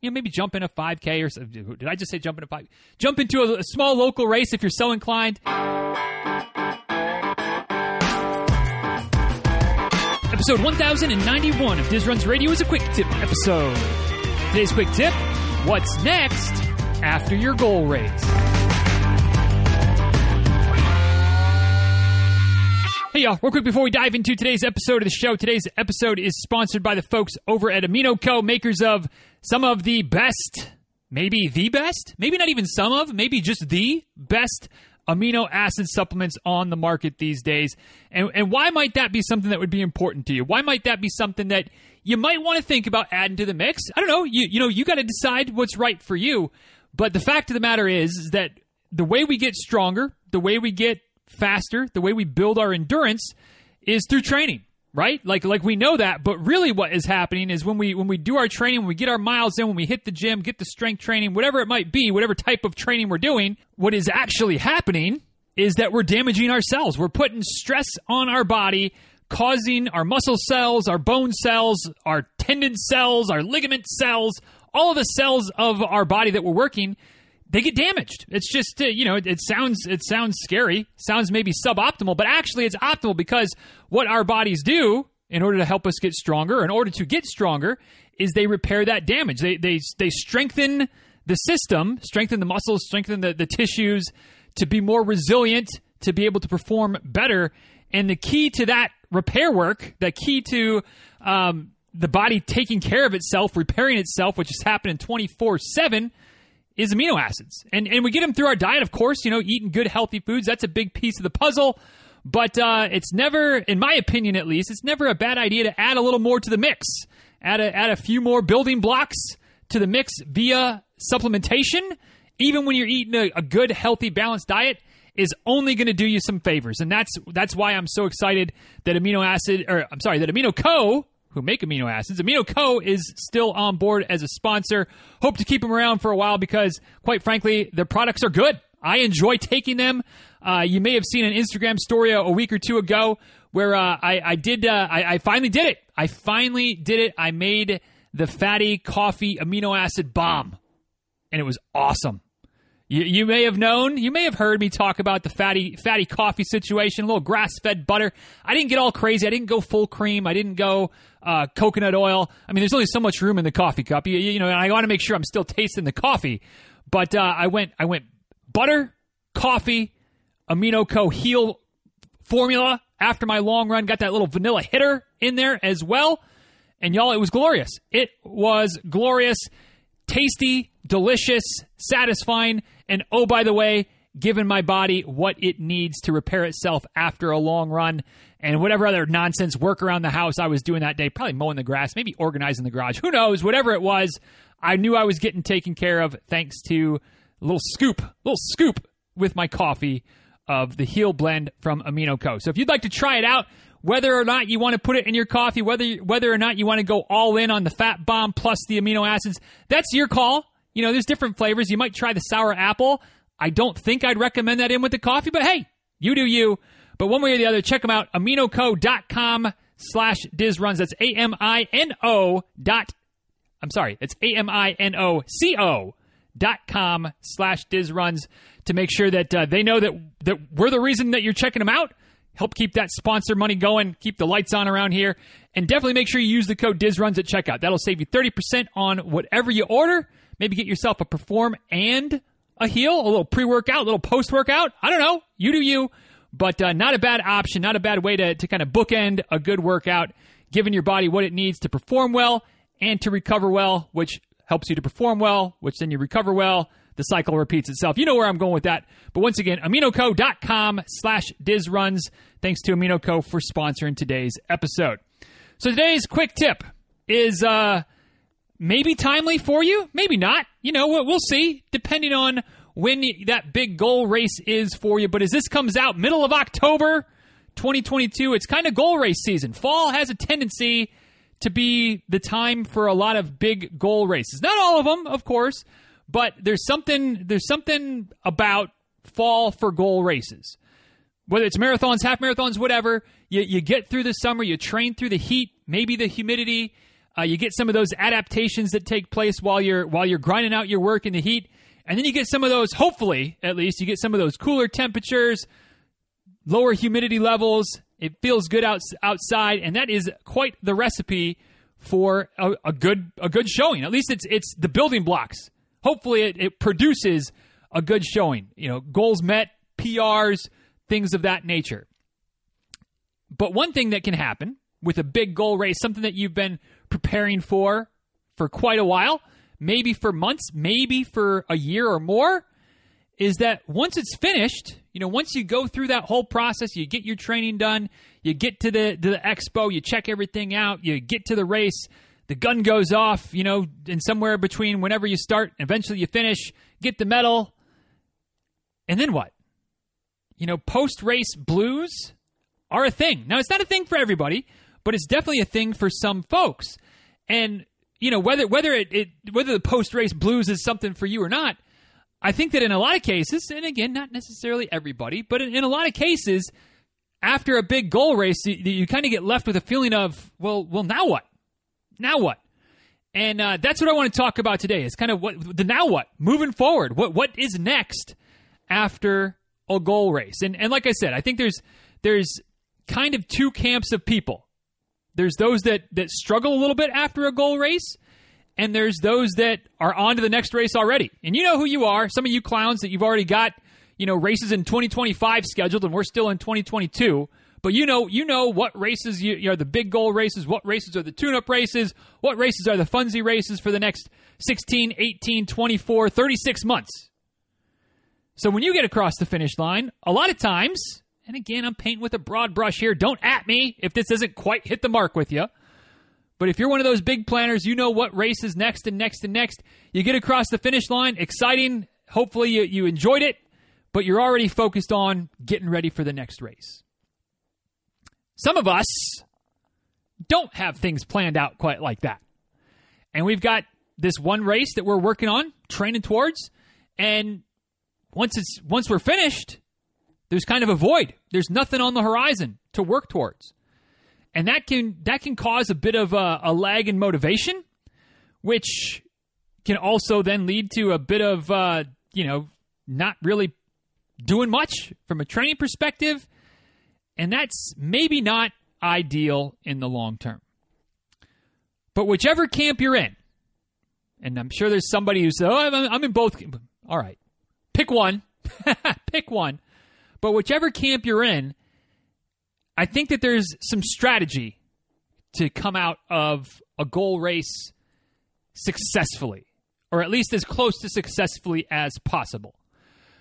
You know, maybe jump in a 5K or. Did I just say jump in a 5? Jump into a, a small local race if you're so inclined. Episode 1091 of Diz Runs Radio is a quick tip episode. Today's quick tip What's next after your goal race? Hey y'all, real quick before we dive into today's episode of the show, today's episode is sponsored by the folks over at Amino Co, makers of some of the best, maybe the best, maybe not even some of, maybe just the best amino acid supplements on the market these days. And, and why might that be something that would be important to you? Why might that be something that you might want to think about adding to the mix? I don't know. You, you know, you got to decide what's right for you. But the fact of the matter is, is that the way we get stronger, the way we get faster, the way we build our endurance is through training right? Like like we know that, but really what is happening is when we when we do our training, when we get our miles in, when we hit the gym, get the strength training, whatever it might be, whatever type of training we're doing, what is actually happening is that we're damaging ourselves. We're putting stress on our body, causing our muscle cells, our bone cells, our tendon cells, our ligament cells, all of the cells of our body that we're working they get damaged. It's just uh, you know it, it, sounds it sounds scary, sounds maybe suboptimal, but actually it's optimal because what our bodies do in order to help us get stronger, in order to get stronger, is they repair that damage. They they they strengthen the system, strengthen the muscles, strengthen the, the tissues to be more resilient, to be able to perform better. And the key to that repair work, the key to um, the body taking care of itself, repairing itself, which is happening 24 7 is amino acids. And and we get them through our diet, of course, you know, eating good healthy foods. That's a big piece of the puzzle. But uh, it's never, in my opinion at least, it's never a bad idea to add a little more to the mix. Add a, add a few more building blocks to the mix via supplementation. Even when you're eating a, a good, healthy, balanced diet, is only going to do you some favors, and that's that's why I'm so excited that amino acid, or I'm sorry, that Amino Co who make amino acids. Amino Co. is still on board as a sponsor. Hope to keep them around for a while because, quite frankly, their products are good. I enjoy taking them. Uh, you may have seen an Instagram story a, week or two ago where uh, I, I, did. Uh, I, I finally did it. I finally did it. I made the fatty coffee amino acid bomb, and it was awesome. You, you may have known, you may have heard me talk about the fatty fatty coffee situation, a little grass fed butter. I didn't get all crazy. I didn't go full cream. I didn't go uh, coconut oil. I mean, there's only so much room in the coffee cup. You, you know, I want to make sure I'm still tasting the coffee. But uh, I went I went butter, coffee, amino co heal formula after my long run. Got that little vanilla hitter in there as well. And y'all, it was glorious. It was glorious, tasty, delicious, satisfying and oh, by the way, given my body what it needs to repair itself after a long run and whatever other nonsense work around the house I was doing that day, probably mowing the grass, maybe organizing the garage, who knows, whatever it was, I knew I was getting taken care of thanks to a little scoop, little scoop with my coffee of the Heal Blend from Amino Co. So if you'd like to try it out, whether or not you want to put it in your coffee, whether whether or not you want to go all in on the fat bomb plus the amino acids, that's your call. You know, there's different flavors. You might try the sour apple. I don't think I'd recommend that in with the coffee, but hey, you do you. But one way or the other, check them out. AminoCo.com slash DizRuns. That's A-M-I-N-O dot, I'm sorry, it's A-M-I-N-O-C-O dot com slash DizRuns to make sure that uh, they know that, that we're the reason that you're checking them out. Help keep that sponsor money going, keep the lights on around here, and definitely make sure you use the code DizRuns at checkout. That'll save you 30% on whatever you order. Maybe get yourself a perform and a Heal, a little pre workout, a little post workout. I don't know. You do you. But uh, not a bad option, not a bad way to, to kind of bookend a good workout, giving your body what it needs to perform well and to recover well, which helps you to perform well, which then you recover well. The cycle repeats itself. You know where I'm going with that. But once again, aminoco.com slash dizruns. Thanks to AminoCo for sponsoring today's episode. So today's quick tip is uh, maybe timely for you, maybe not. You know, we'll see, depending on when that big goal race is for you. But as this comes out, middle of October 2022, it's kind of goal race season. Fall has a tendency to be the time for a lot of big goal races. Not all of them, of course, but there's something there's something about fall for goal races. Whether it's marathons, half marathons, whatever, you, you get through the summer, you train through the heat, maybe the humidity, Uh, you get some of those adaptations that take place while you're while you're grinding out your work in the heat, and then you get some of those. Hopefully, at least, you get some of those cooler temperatures, lower humidity levels. It feels good out, outside, and that is quite the recipe for a, a good a good showing. At least it's it's the building blocks. Hopefully, it, it produces a good showing. You know, goals met, PRs, things of that nature. But one thing that can happen with a big goal race, something that you've been preparing for for quite a while, maybe for months, maybe for a year or more, is that once it's finished, you know, once you go through that whole process, you get your training done, you get to the to the expo, you check everything out, you get to the race, the gun goes off, you know, and somewhere between whenever you start, eventually you finish, get the medal, and then what? You know, post race blues are a thing. Now, it's not a thing for everybody, but it's definitely a thing for some folks. And you know whether whether it, it whether the post race blues is something for you or not. I think that in a lot of cases, and again, not necessarily everybody, but in, in a lot of cases, after a big goal race, you, you kind of get left with a feeling of, well, well, now what? Now what? And uh, that's what I want to talk about today. Is kind of what the now what moving forward. What what is next after a goal race? And and like I said, I think there's there's kind of two camps of people. There's those that that struggle a little bit after a goal race, and there's those that are on to the next race already. And you know who you are. Some of you clowns that you've already got, you know, races in 2025 scheduled, and we're still in 2022. But you know, you know what races you, are the big goal races, what races are the tune-up races, what races are the funsy races for the next 16, 18, 24, 36 months. So when you get across the finish line, a lot of times and again, I'm painting with a broad brush here. Don't at me if this doesn't quite hit the mark with you. But if you're one of those big planners, you know what race is next and next and next. You get across the finish line, exciting. Hopefully, you, you enjoyed it, but you're already focused on getting ready for the next race. Some of us don't have things planned out quite like that. And we've got this one race that we're working on, training towards, and once it's once we're finished, there's kind of a void. There's nothing on the horizon to work towards. And that can that can cause a bit of a, a lag in motivation, which can also then lead to a bit of uh, you know not really doing much from a training perspective, and that's maybe not ideal in the long term. But whichever camp you're in, and I'm sure there's somebody who says, "Oh, I'm, I'm in both." All right, pick one. pick one. But whichever camp you're in, I think that there's some strategy to come out of a goal race successfully, or at least as close to successfully as possible.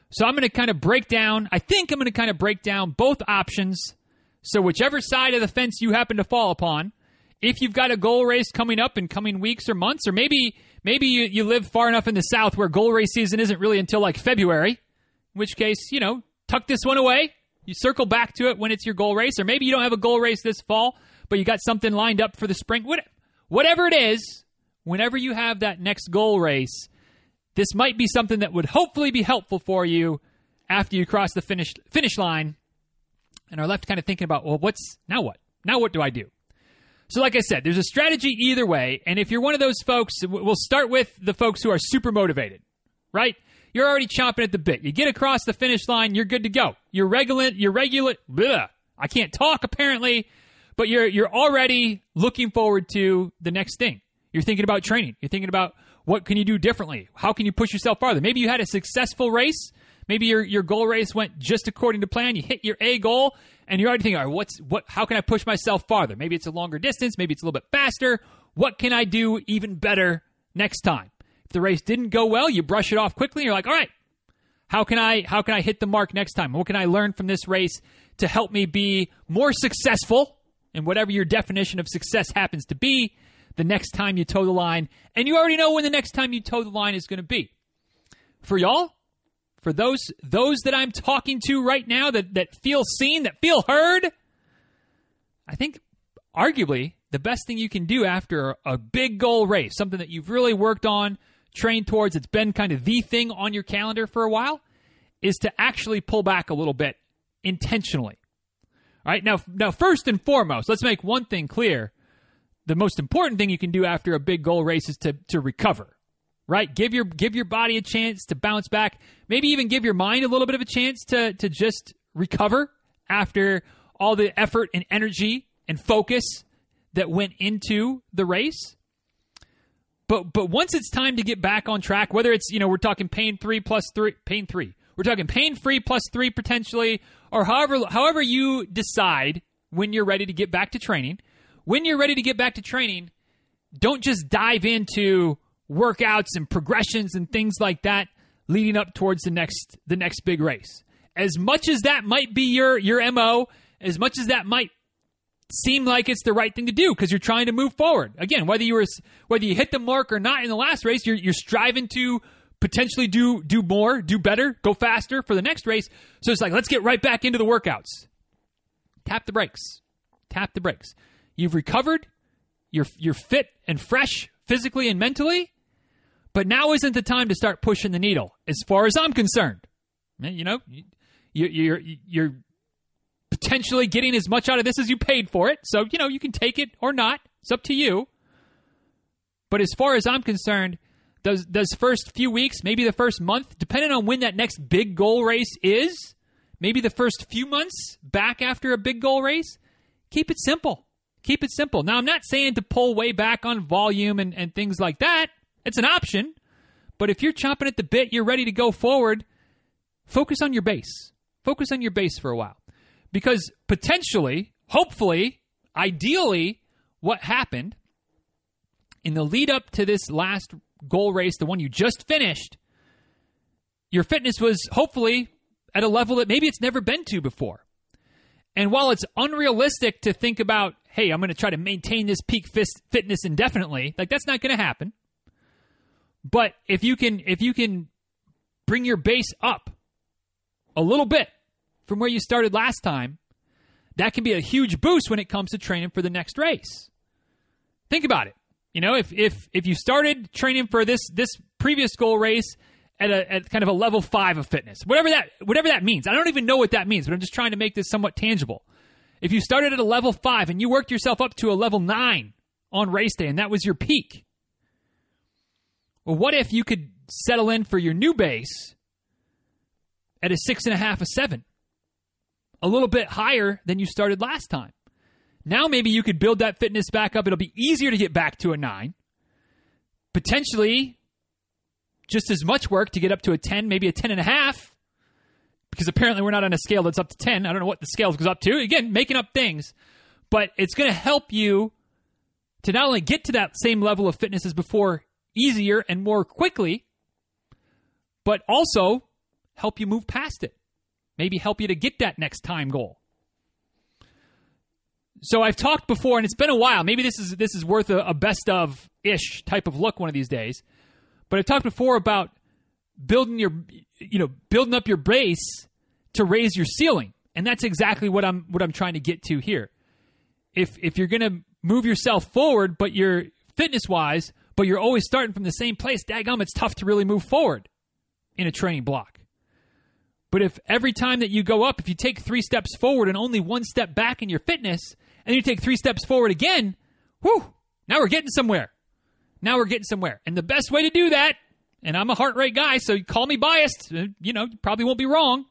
So I'm going to kind of break down, I think I'm going to kind of break down both options. So, whichever side of the fence you happen to fall upon, if you've got a goal race coming up in coming weeks or months, or maybe maybe you, you live far enough in the South where goal race season isn't really until like February, in which case, you know, tuck this one away. You circle back to it when it's your goal race, or maybe you don't have a goal race this fall, but you got something lined up for the spring. Whatever it is, whenever you have that next goal race, this might be something that would hopefully be helpful for you after you cross the finish finish line and are left kind of thinking about, well, what's now what? Now what do I do? So, like I said, there's a strategy either way. And if you're one of those folks, we'll start with the folks who are super motivated, right? You're already chomping at the bit. You get across the finish line, you're good to go. You're regular, you're regular. Bleh, I can't talk apparently, but you're you're already looking forward to the next thing. You're thinking about training. You're thinking about what can you do differently? How can you push yourself farther? Maybe you had a successful race. Maybe your your goal race went just according to plan. You hit your A goal, and you're already thinking, all right, what's what? How can I push myself farther? Maybe it's a longer distance. Maybe it's a little bit faster. What can I do even better next time? If the race didn't go well, you brush it off quickly. You're like, all right, how can I how can I hit the mark next time? What can I learn from this race to help me be more successful in whatever your definition of success happens to be the next time you toe the line? And you already know when the next time you toe the line is going to be. For y'all, for those those that I'm talking to right now that that feel seen, that feel heard, I think arguably the best thing you can do after a big goal race, something that you've really worked on, train towards, it's been kind of the thing on your calendar for a while, is to actually pull back a little bit intentionally. All right, now, now first and foremost, let's make one thing clear. the most important thing you can do after a big goal race is to to recover. Right? Give your give your body a chance to bounce back. Maybe even give your mind a little bit of a chance to to just recover after all the effort and energy and focus that went into the race. But but once it's time to get back on track, whether it's you know we're talking pain three plus three, pain three, we're talking pain free plus three potentially, or however however you decide when you're ready to get back to training. When you're ready to get back to training, don't just dive into workouts and progressions and things like that leading up towards the next the next big race. As much as that might be your your MO, as much as that might seem like it's the right thing to do because you're trying to move forward. Again, whether you were whether you hit the mark or not in the last race, you're you're striving to potentially do do more, do better, go faster for the next race. So it's like let's get right back into the workouts. Tap the brakes. Tap the brakes. You've recovered. You're you're fit and fresh physically and mentally. But now isn't the time to start pushing the needle, as far as I'm concerned. You know, you're you're, you're potentially getting as much out of this as you paid for it. So, you know, you can take it or not. It's up to you. But as far as I'm concerned, those those first few weeks, maybe the first month, depending on when that next big goal race is, maybe the first few months back after a big goal race, keep it simple. Keep it simple. Now, I'm not saying to pull way back on volume and, and things like that. It's an option. But if you're chomping at the bit, you're ready to go forward, focus on your base. Focus on your base for a while. Because potentially, hopefully, ideally, what happened in the lead up to this last goal race, the one you just finished, your fitness was hopefully at a level that maybe it's never been to before. And while it's unrealistic to think about, hey, I'm going to try to maintain this peak fitness indefinitely, like that's not going to happen. But if you can if you can bring your base up a little bit from where you started last time, that can be a huge boost when it comes to training for the next race. Think about it. You know, if if if you started training for this this previous goal race at a at kind of a level five of fitness, whatever that whatever that means, I don't even know what that means, but I'm just trying to make this somewhat tangible. If you started at a level five and you worked yourself up to a level nine on race day, and that was your peak, well, what if you could settle in for your new base at a six and a half, a seven? A little bit higher than you started last time. Now maybe you could build that fitness back up. It'll be easier to get back to a nine. Potentially just as much work to get up to a 10, maybe a 10 and a half. Because apparently we're not on a scale that's up to 10. I don't know what the scale goes up to. Again, making up things. But it's going to help you to not only get to that same level of fitness as before easier and more quickly, but also help you move past it maybe help you to get that next time goal. So I've talked before, and it's been a while. Maybe this is this is worth a, a best of ish type of look one of these days. But I've talked before about building your you know building up your base to raise your ceiling, and that's exactly what I'm what I'm trying to get to here. If if you're going to move yourself forward, but you're fitness wise, but you're always starting from the same place, daggum, it's tough to really move forward in a training block. But if every time that you go up, if you take three steps forward and only one step back in your fitness, and you take three steps forward again, whew, now we're getting somewhere. Now we're getting somewhere. And the best way to do that, and I'm a heart rate guy, so call me biased, uh, you know, you probably won't be wrong.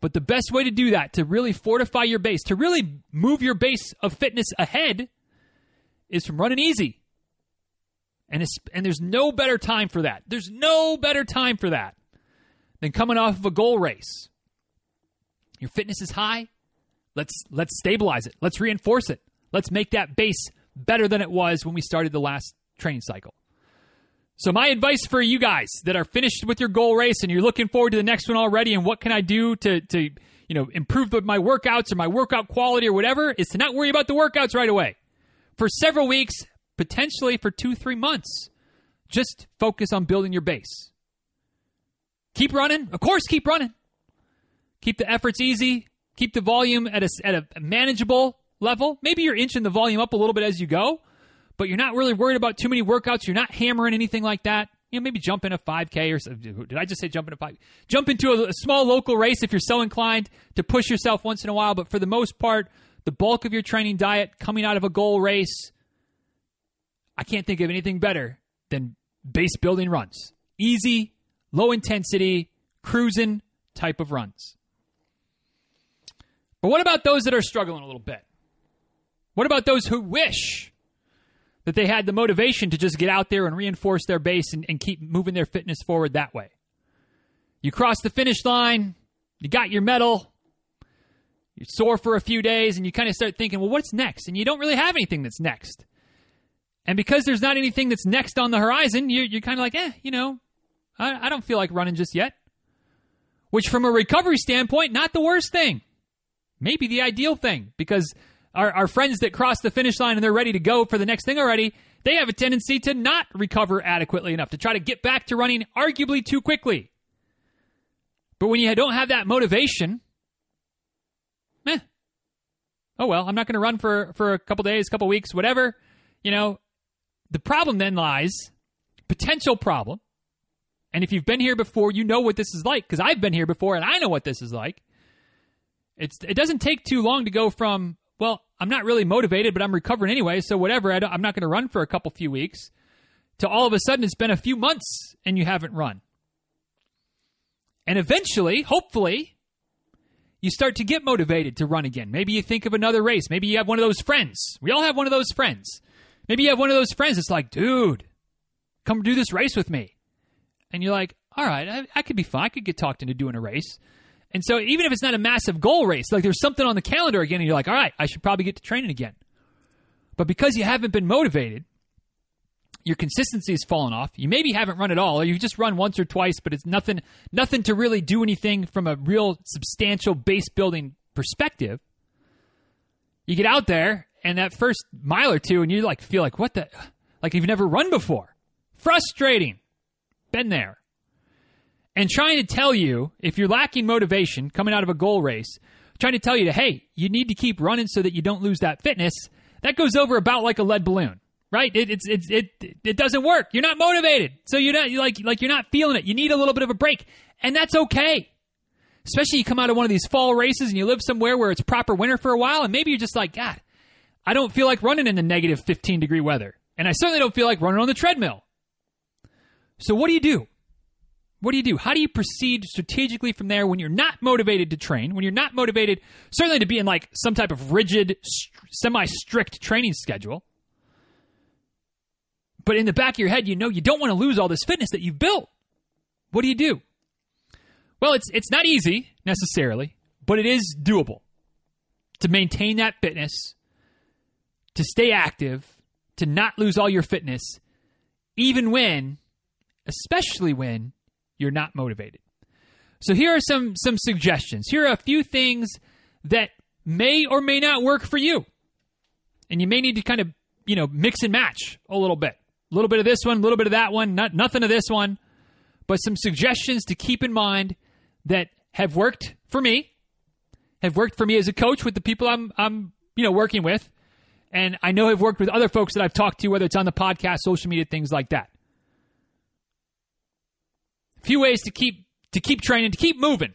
But the best way to do that, to really fortify your base, to really move your base of fitness ahead, is from running easy. And, and there's no better time for that. There's no better time for that than coming off of a goal race. Your fitness is high. Let's let's stabilize it. Let's reinforce it. Let's make that base better than it was when we started the last training cycle. So my advice for you guys that are finished with your goal race and you're looking forward to the next one already and what can I do to to you know improve my workouts or my workout quality or whatever is to not worry about the workouts right away. For several weeks, potentially for 2-3 months, just focus on building your base. Keep running. Of course, keep running. Keep the efforts easy. Keep the volume at a, at a manageable level. Maybe you're inching the volume up a little bit as you go, but you're not really worried about too many workouts. You're not hammering anything like that. You know, maybe jump in a 5K or did I just say jump in a 5? Jump into a, a small local race if you're so inclined to push yourself once in a while. But for the most part, the bulk of your training diet coming out of a goal race, I can't think of anything better than base building runs. Easy, low intensity, cruising type of runs. But what about those that are struggling a little bit? What about those who wish that they had the motivation to just get out there and reinforce their base and, and keep moving their fitness forward that way? You cross the finish line, you got your medal, you're sore for a few days, and you kind of start thinking, well, what's next? And you don't really have anything that's next. And because there's not anything that's next on the horizon, you're, you're kind of like, eh, you know, I, I don't feel like running just yet. Which, from a recovery standpoint, not the worst thing. Maybe the ideal thing because our, our friends that cross the finish line and they're ready to go for the next thing already, they have a tendency to not recover adequately enough, to try to get back to running arguably too quickly. But when you don't have that motivation, eh, oh well, I'm not going to run for, for a couple days, couple weeks, whatever. You know, the problem then lies, potential problem. And if you've been here before, you know what this is like because I've been here before and I know what this is like. It's it doesn't take too long to go from well, I'm not really motivated, but I'm recovering anyway, so whatever. I am not going to run for a couple few weeks. To all of a sudden, it's been a few months and you haven't run. And eventually, hopefully, you start to get motivated to run again. Maybe you think of another race. Maybe you have one of those friends. We all have one of those friends Maybe you have one of those friends that's like, dude, come do this race with me. And you're like, all right, I, I could be fine. I could get talked into doing a race. And so even if it's not a massive goal race, like there's something on the calendar again, and you're like, all right, I should probably get to training again. But because you haven't been motivated, your consistency has fallen off. You maybe haven't run at all, or you've just run once or twice, but it's nothing nothing to really do anything from a real substantial base building perspective. You get out there and that first mile or two, and you like feel like what the like you've never run before. Frustrating. Been there. And trying to tell you if you're lacking motivation coming out of a goal race, trying to tell you to hey, you need to keep running so that you don't lose that fitness. That goes over about like a lead balloon, right? It, it's it's it it doesn't work. You're not motivated, so you're not you're like like you're not feeling it. You need a little bit of a break, and that's okay. Especially you come out of one of these fall races and you live somewhere where it's proper winter for a while, and maybe you're just like, God, I don't feel like running in the negative 15 degree weather. And I certainly don't feel like running on the treadmill. So, what do you do? What do you do? How do you proceed strategically from there when you're not motivated to train, when you're not motivated, certainly to be in like some type of rigid, semi strict training schedule? But in the back of your head, you know you don't want to lose all this fitness that you've built. What do you do? Well, it's, it's not easy necessarily, but it is doable to maintain that fitness to stay active, to not lose all your fitness, even when, especially when, you're not motivated. So here are some some suggestions. Here are a few things that may or may not work for you. And you may need to kind of, you know, mix and match a little bit. A little bit of this one, a little bit of that one, not nothing of this one, but some suggestions to keep in mind that have worked for me, have worked for me as a coach with the people I'm I'm, you know, working with, and I know I've worked with other folks that I've talked to, whether it's on the podcast, social media, things like that. A few ways to keep to keep training, to keep moving,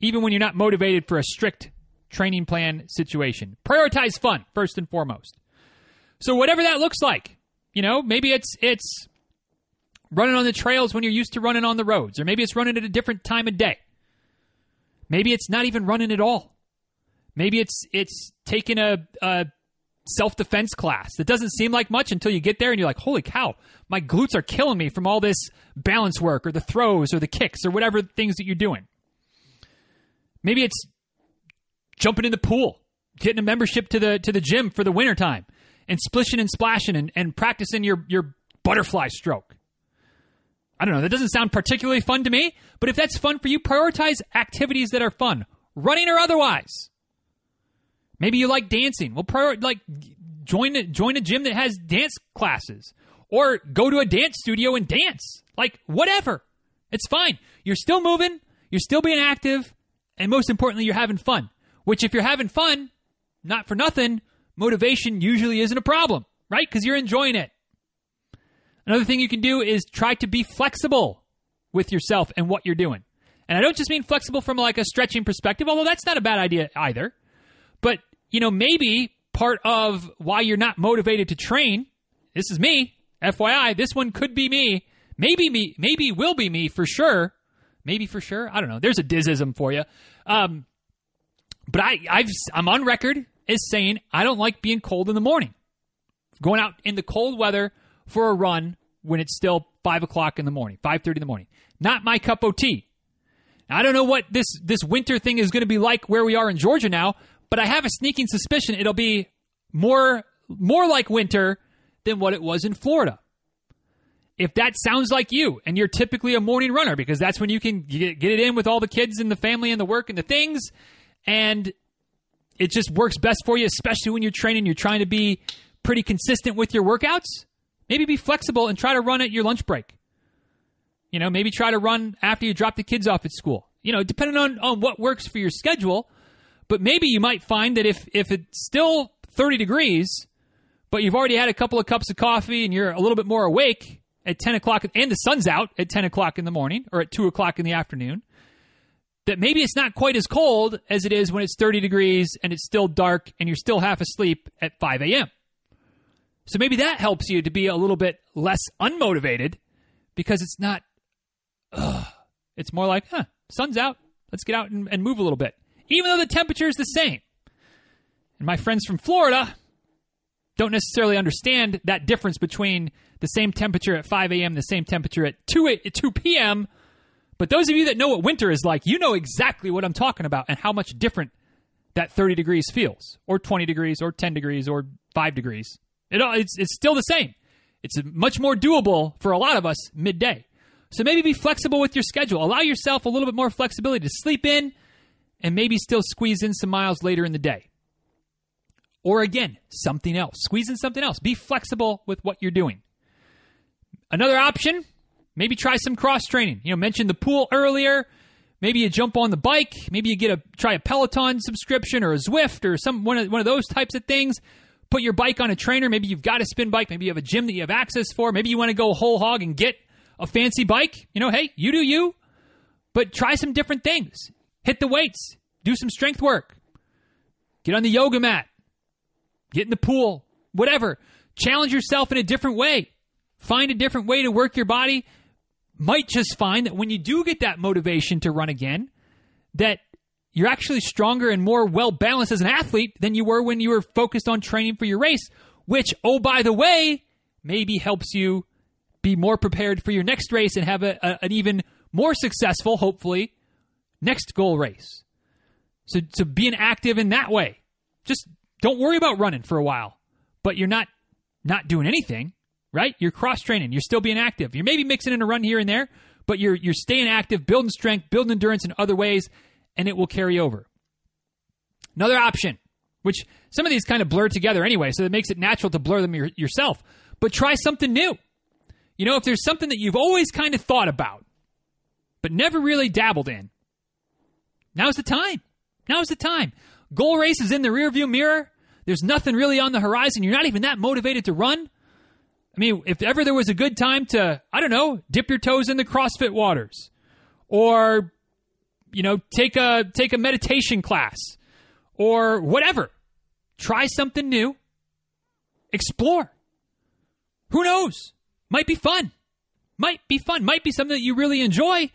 even when you're not motivated for a strict training plan situation. Prioritize fun first and foremost. So whatever that looks like, you know, maybe it's it's running on the trails when you're used to running on the roads, or maybe it's running at a different time of day. Maybe it's not even running at all. Maybe it's it's taking a, a self defense class. It doesn't seem like much until you get there and you're like, holy cow, my glutes are killing me from all this balance work or the throws or the kicks or whatever things that you're doing. Maybe it's jumping in the pool, getting a membership to the to the gym for the wintertime, and splishing and splashing and, and practicing your, your butterfly stroke. I don't know. That doesn't sound particularly fun to me, but if that's fun for you, prioritize activities that are fun, running or otherwise. Maybe you like dancing. Well, prior, like join a, join a gym that has dance classes, or go to a dance studio and dance. Like whatever, it's fine. You're still moving. You're still being active, and most importantly, you're having fun. Which, if you're having fun, not for nothing, motivation usually isn't a problem, right? Because you're enjoying it. Another thing you can do is try to be flexible with yourself and what you're doing. And I don't just mean flexible from like a stretching perspective, although that's not a bad idea either. You know, maybe part of why you're not motivated to train this is me. FYI, this one could be me. Maybe me. Maybe will be me for sure. Maybe for sure. I don't know. There's a dizism for you. Um, but I, I've, I'm on record as saying I don't like being cold in the morning. Going out in the cold weather for a run when it's still five o'clock in the morning, five thirty in the morning. Not my cup of tea. I don't know what this this winter thing is going to be like where we are in Georgia now, but I have a sneaking suspicion it'll be more more like winter than what it was in Florida. If that sounds like you and you're typically a morning runner because that's when you can get, it in with all the kids and the family and the work and the things and it just works best for you especially when you're training you're trying to be pretty consistent with your workouts, maybe be flexible and try to run at your lunch break. You know, maybe try to run after you drop the kids off at school. You know, depending on, on what works for your schedule. But maybe you might find that if, if it's still 30 degrees, but you've already had a couple of cups of coffee and you're a little bit more awake at 10 o'clock and the sun's out at 10 o'clock in the morning or at 2 o'clock in the afternoon, that maybe it's not quite as cold as it is when it's 30 degrees and it's still dark and you're still half asleep at 5 a.m. So maybe that helps you to be a little bit less unmotivated because it's not, ugh. It's more like, huh, sun's out. Let's get out and, and move a little bit. Even though the temperature is the same. And my friends from Florida don't necessarily understand that difference between the same temperature at 5 a.m., the same temperature at 2, 2 p.m. But those of you that know what winter is like, you know exactly what I'm talking about and how much different that 30 degrees feels, or 20 degrees, or 10 degrees, or 5 degrees. It, it's, it's still the same. It's much more doable for a lot of us midday. So maybe be flexible with your schedule. Allow yourself a little bit more flexibility to sleep in and maybe still squeeze in some miles later in the day. Or again, something else. Squeeze in something else. Be flexible with what you're doing. Another option, maybe try some cross training. You know, mentioned the pool earlier. Maybe you jump on the bike. Maybe you get a try a Peloton subscription or a Zwift or some one of, one of those types of things put your bike on a trainer. Maybe you've got a spin bike. Maybe you have a gym that you have access for. Maybe you want to go whole hog and get a fancy bike. You know, hey, you do you. But try some different things. Hit the weights. Do some strength work. Get on the yoga mat. Get in the pool. Whatever. Challenge yourself in a different way. Find a different way to work your body. Might just find that when you do get that motivation to run again, that you're actually stronger and more well balanced as an athlete than you were when you were focused on training for your race, which, oh, by the way, maybe helps you be more prepared for your next race and have a, a, an even more successful, hopefully, next goal race. So, so being active in that way. Just don't worry about running for a while, but you're not not doing anything, right? You're cross training. You're still being active. You're maybe mixing in a run here and there, but you're you're staying active, building strength, building endurance in other ways, and it will carry over. Another option, which some of these kind of blur together anyway, so it makes it natural to blur them your, yourself, but try something new. You know, if there's something that you've always kind of thought about, but never really dabbled in, now's the time. Now's the time. Goal race is in the rearview mirror. There's nothing really on the horizon. You're not even that motivated to run. I mean, if ever there was a good time to, I don't know, dip your toes in the CrossFit waters or you know, take a take a meditation class or whatever. Try something new. Explore. Who knows? Might be fun. Might be fun. Might be something that you really enjoy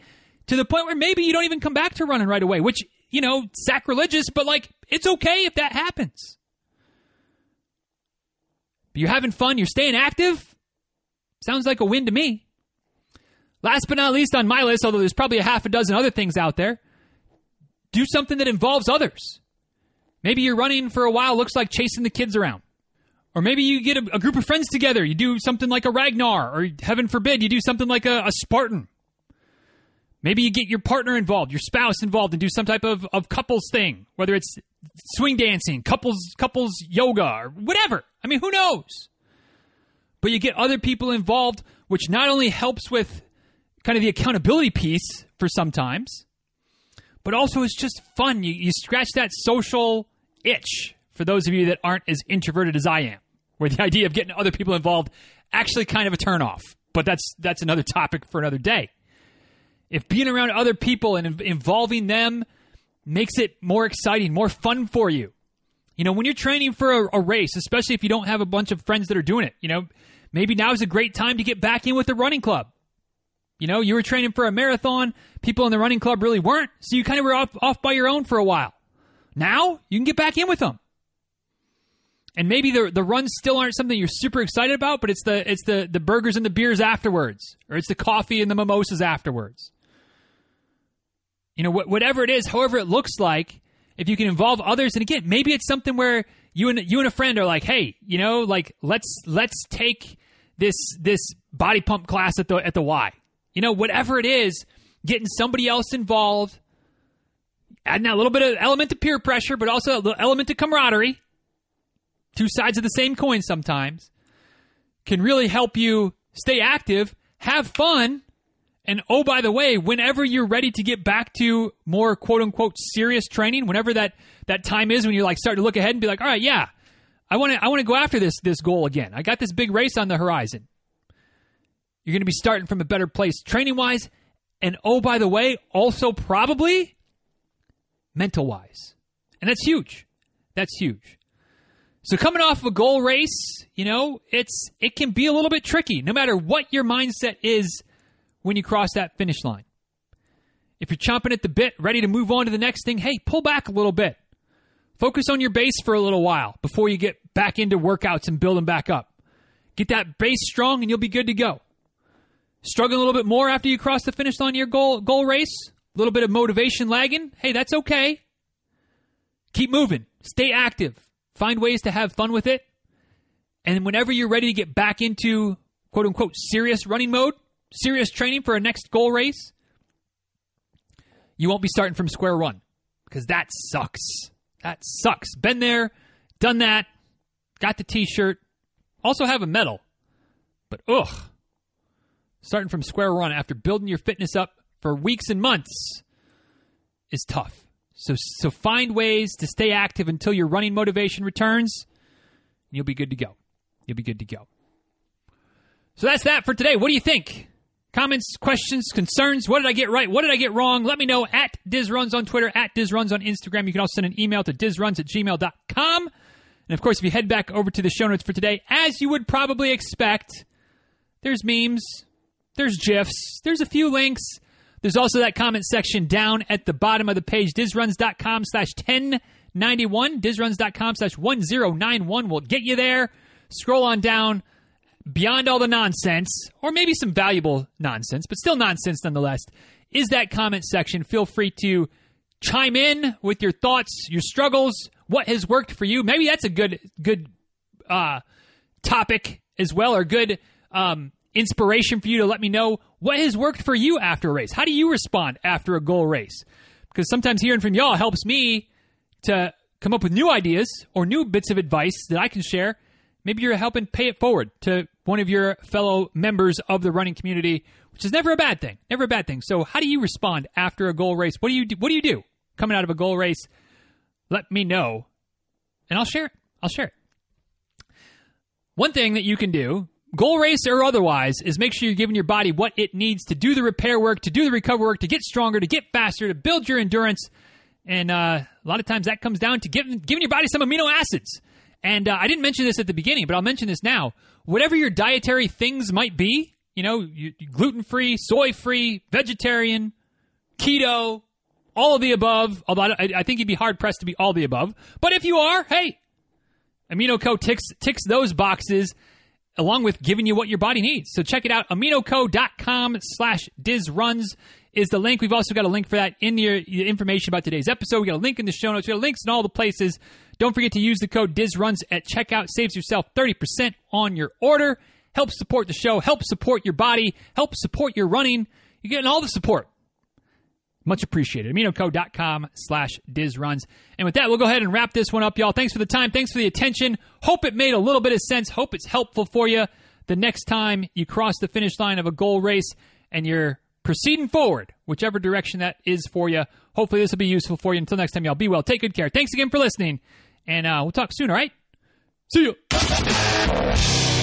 to the point where maybe you don't even come back to running right away, which, you know, sacrilegious, but like it's okay if that happens. You're having fun, you're staying active. Sounds like a win to me. Last but not least on my list, although there's probably a half a dozen other things out there, do something that involves others. Maybe you're running for a while, looks like chasing the kids around. Or maybe you get a, a group of friends together, you do something like a Ragnar, or heaven forbid, you do something like a, a Spartan. Maybe you get your partner involved, your spouse involved, and do some type of, of couples thing, whether it's swing dancing, couples couples yoga, or whatever. I mean, who knows? But you get other people involved, which not only helps with kind of the accountability piece for sometimes, but also it's just fun. You, you scratch that social itch for those of you that aren't as introverted as I am, where the idea of getting other people involved actually kind of a turnoff. But that's that's another topic for another day. If being around other people and involving them makes it more exciting, more fun for you. You know, when you're training for a, a race, especially if you don't have a bunch of friends that are doing it, you know, maybe now is a great time to get back in with the running club. You know, you were training for a marathon. People in the running club really weren't. So you kind of were off, off by your own for a while. Now you can get back in with them. And maybe the the runs still aren't something you're super excited about, but it's the it's the the burgers and the beers afterwards, or it's the coffee and the mimosas afterwards. You know, wh- whatever it is, however it looks like, if you can involve others, and again, maybe it's something where you and you and a friend are like, hey, you know, like let's let's take this this body pump class at the at the Y. You know, whatever it is, getting somebody else involved, adding a little bit of element of peer pressure, but also the element of camaraderie. Two sides of the same coin sometimes can really help you stay active, have fun, and oh, by the way, whenever you're ready to get back to more quote unquote serious training, whenever that, that time is when you're like starting to look ahead and be like, all right, yeah, I want to I want to go after this this goal again. I got this big race on the horizon. You're going to be starting from a better place training wise, and oh by the way, also probably mental wise, and that's huge. That's huge. So coming off of a goal race, you know, it's it can be a little bit tricky, no matter what your mindset is when you cross that finish line. If you're chomping at the bit, ready to move on to the next thing, hey, pull back a little bit. Focus on your base for a little while before you get back into workouts and building back up. Get that base strong and you'll be good to go. Struggling a little bit more after you cross the finish line your goal goal race, a little bit of motivation lagging. Hey, that's okay. Keep moving. Stay active. Find ways to have fun with it. And whenever you're ready to get back into quote unquote serious running mode, serious training for a next goal race, you won't be starting from square one because that sucks. That sucks. Been there, done that, got the t shirt, also have a medal. But ugh, starting from square one after building your fitness up for weeks and months is tough. So, so find ways to stay active until your running motivation returns. And you'll be good to go. You'll be good to go. So that's that for today. What do you think? Comments, questions, concerns. What did I get right? What did I get wrong? Let me know at DizRuns on Twitter, at DizRuns on Instagram. You can also send an email to DizRuns at gmail.com. And of course, if you head back over to the show notes for today, as you would probably expect, there's memes, there's GIFs, there's a few links. There's also that comment section down at the bottom of the page, dizruns.com slash 1091. Dizruns.com slash 1091 will get you there. Scroll on down beyond all the nonsense, or maybe some valuable nonsense, but still nonsense nonetheless, is that comment section. Feel free to chime in with your thoughts, your struggles, what has worked for you. Maybe that's a good good uh, topic as well, or good um, inspiration for you to let me know what has worked for you after a race. How do you respond after a goal race? Because sometimes hearing from y'all helps me to come up with new ideas or new bits of advice that I can share. Maybe you're helping pay it forward to one of your fellow members of the running community, which is never a bad thing. Never a bad thing. So, how do you respond after a goal race? What do you do? What do you do coming out of a goal race? Let me know, and I'll share it. I'll share it. One thing that you can do goal race or otherwise, is make sure you're giving your body what it needs to do the repair work, to do the recover work, to get stronger, to get faster, to build your endurance. And uh, a lot of times that comes down to giving, giving your body some amino acids. And uh, I didn't mention this at the beginning, but I'll mention this now. Whatever your dietary things might be, you know, gluten free, soy free, vegetarian, keto, all of the above. Although I, I think you'd be hard pressed to be all the above. But if you are, hey, AminoCo ticks ticks those boxes along with giving you what your body needs. So check it out. AminoCo.com slash DizRuns is the link. We've also got a link for that in your information about today's episode. We got a link in the show notes. We got links in all the places. Don't forget to use the code DizRuns at checkout. Saves yourself 30% on your order. Help support the show. Help support your body. Help support your running. You're getting all the support. Much appreciated. AminoCo.com slash DizRuns. And with that, we'll go ahead and wrap this one up, y'all. Thanks for the time. Thanks for the attention. Hope it made a little bit of sense. Hope it's helpful for you the next time you cross the finish line of a goal race and you're proceeding forward, whichever direction that is for you. Hopefully, this will be useful for you. Until next time, y'all be well. Take good care. Thanks again for listening. And uh, we'll talk soon, all right? See you.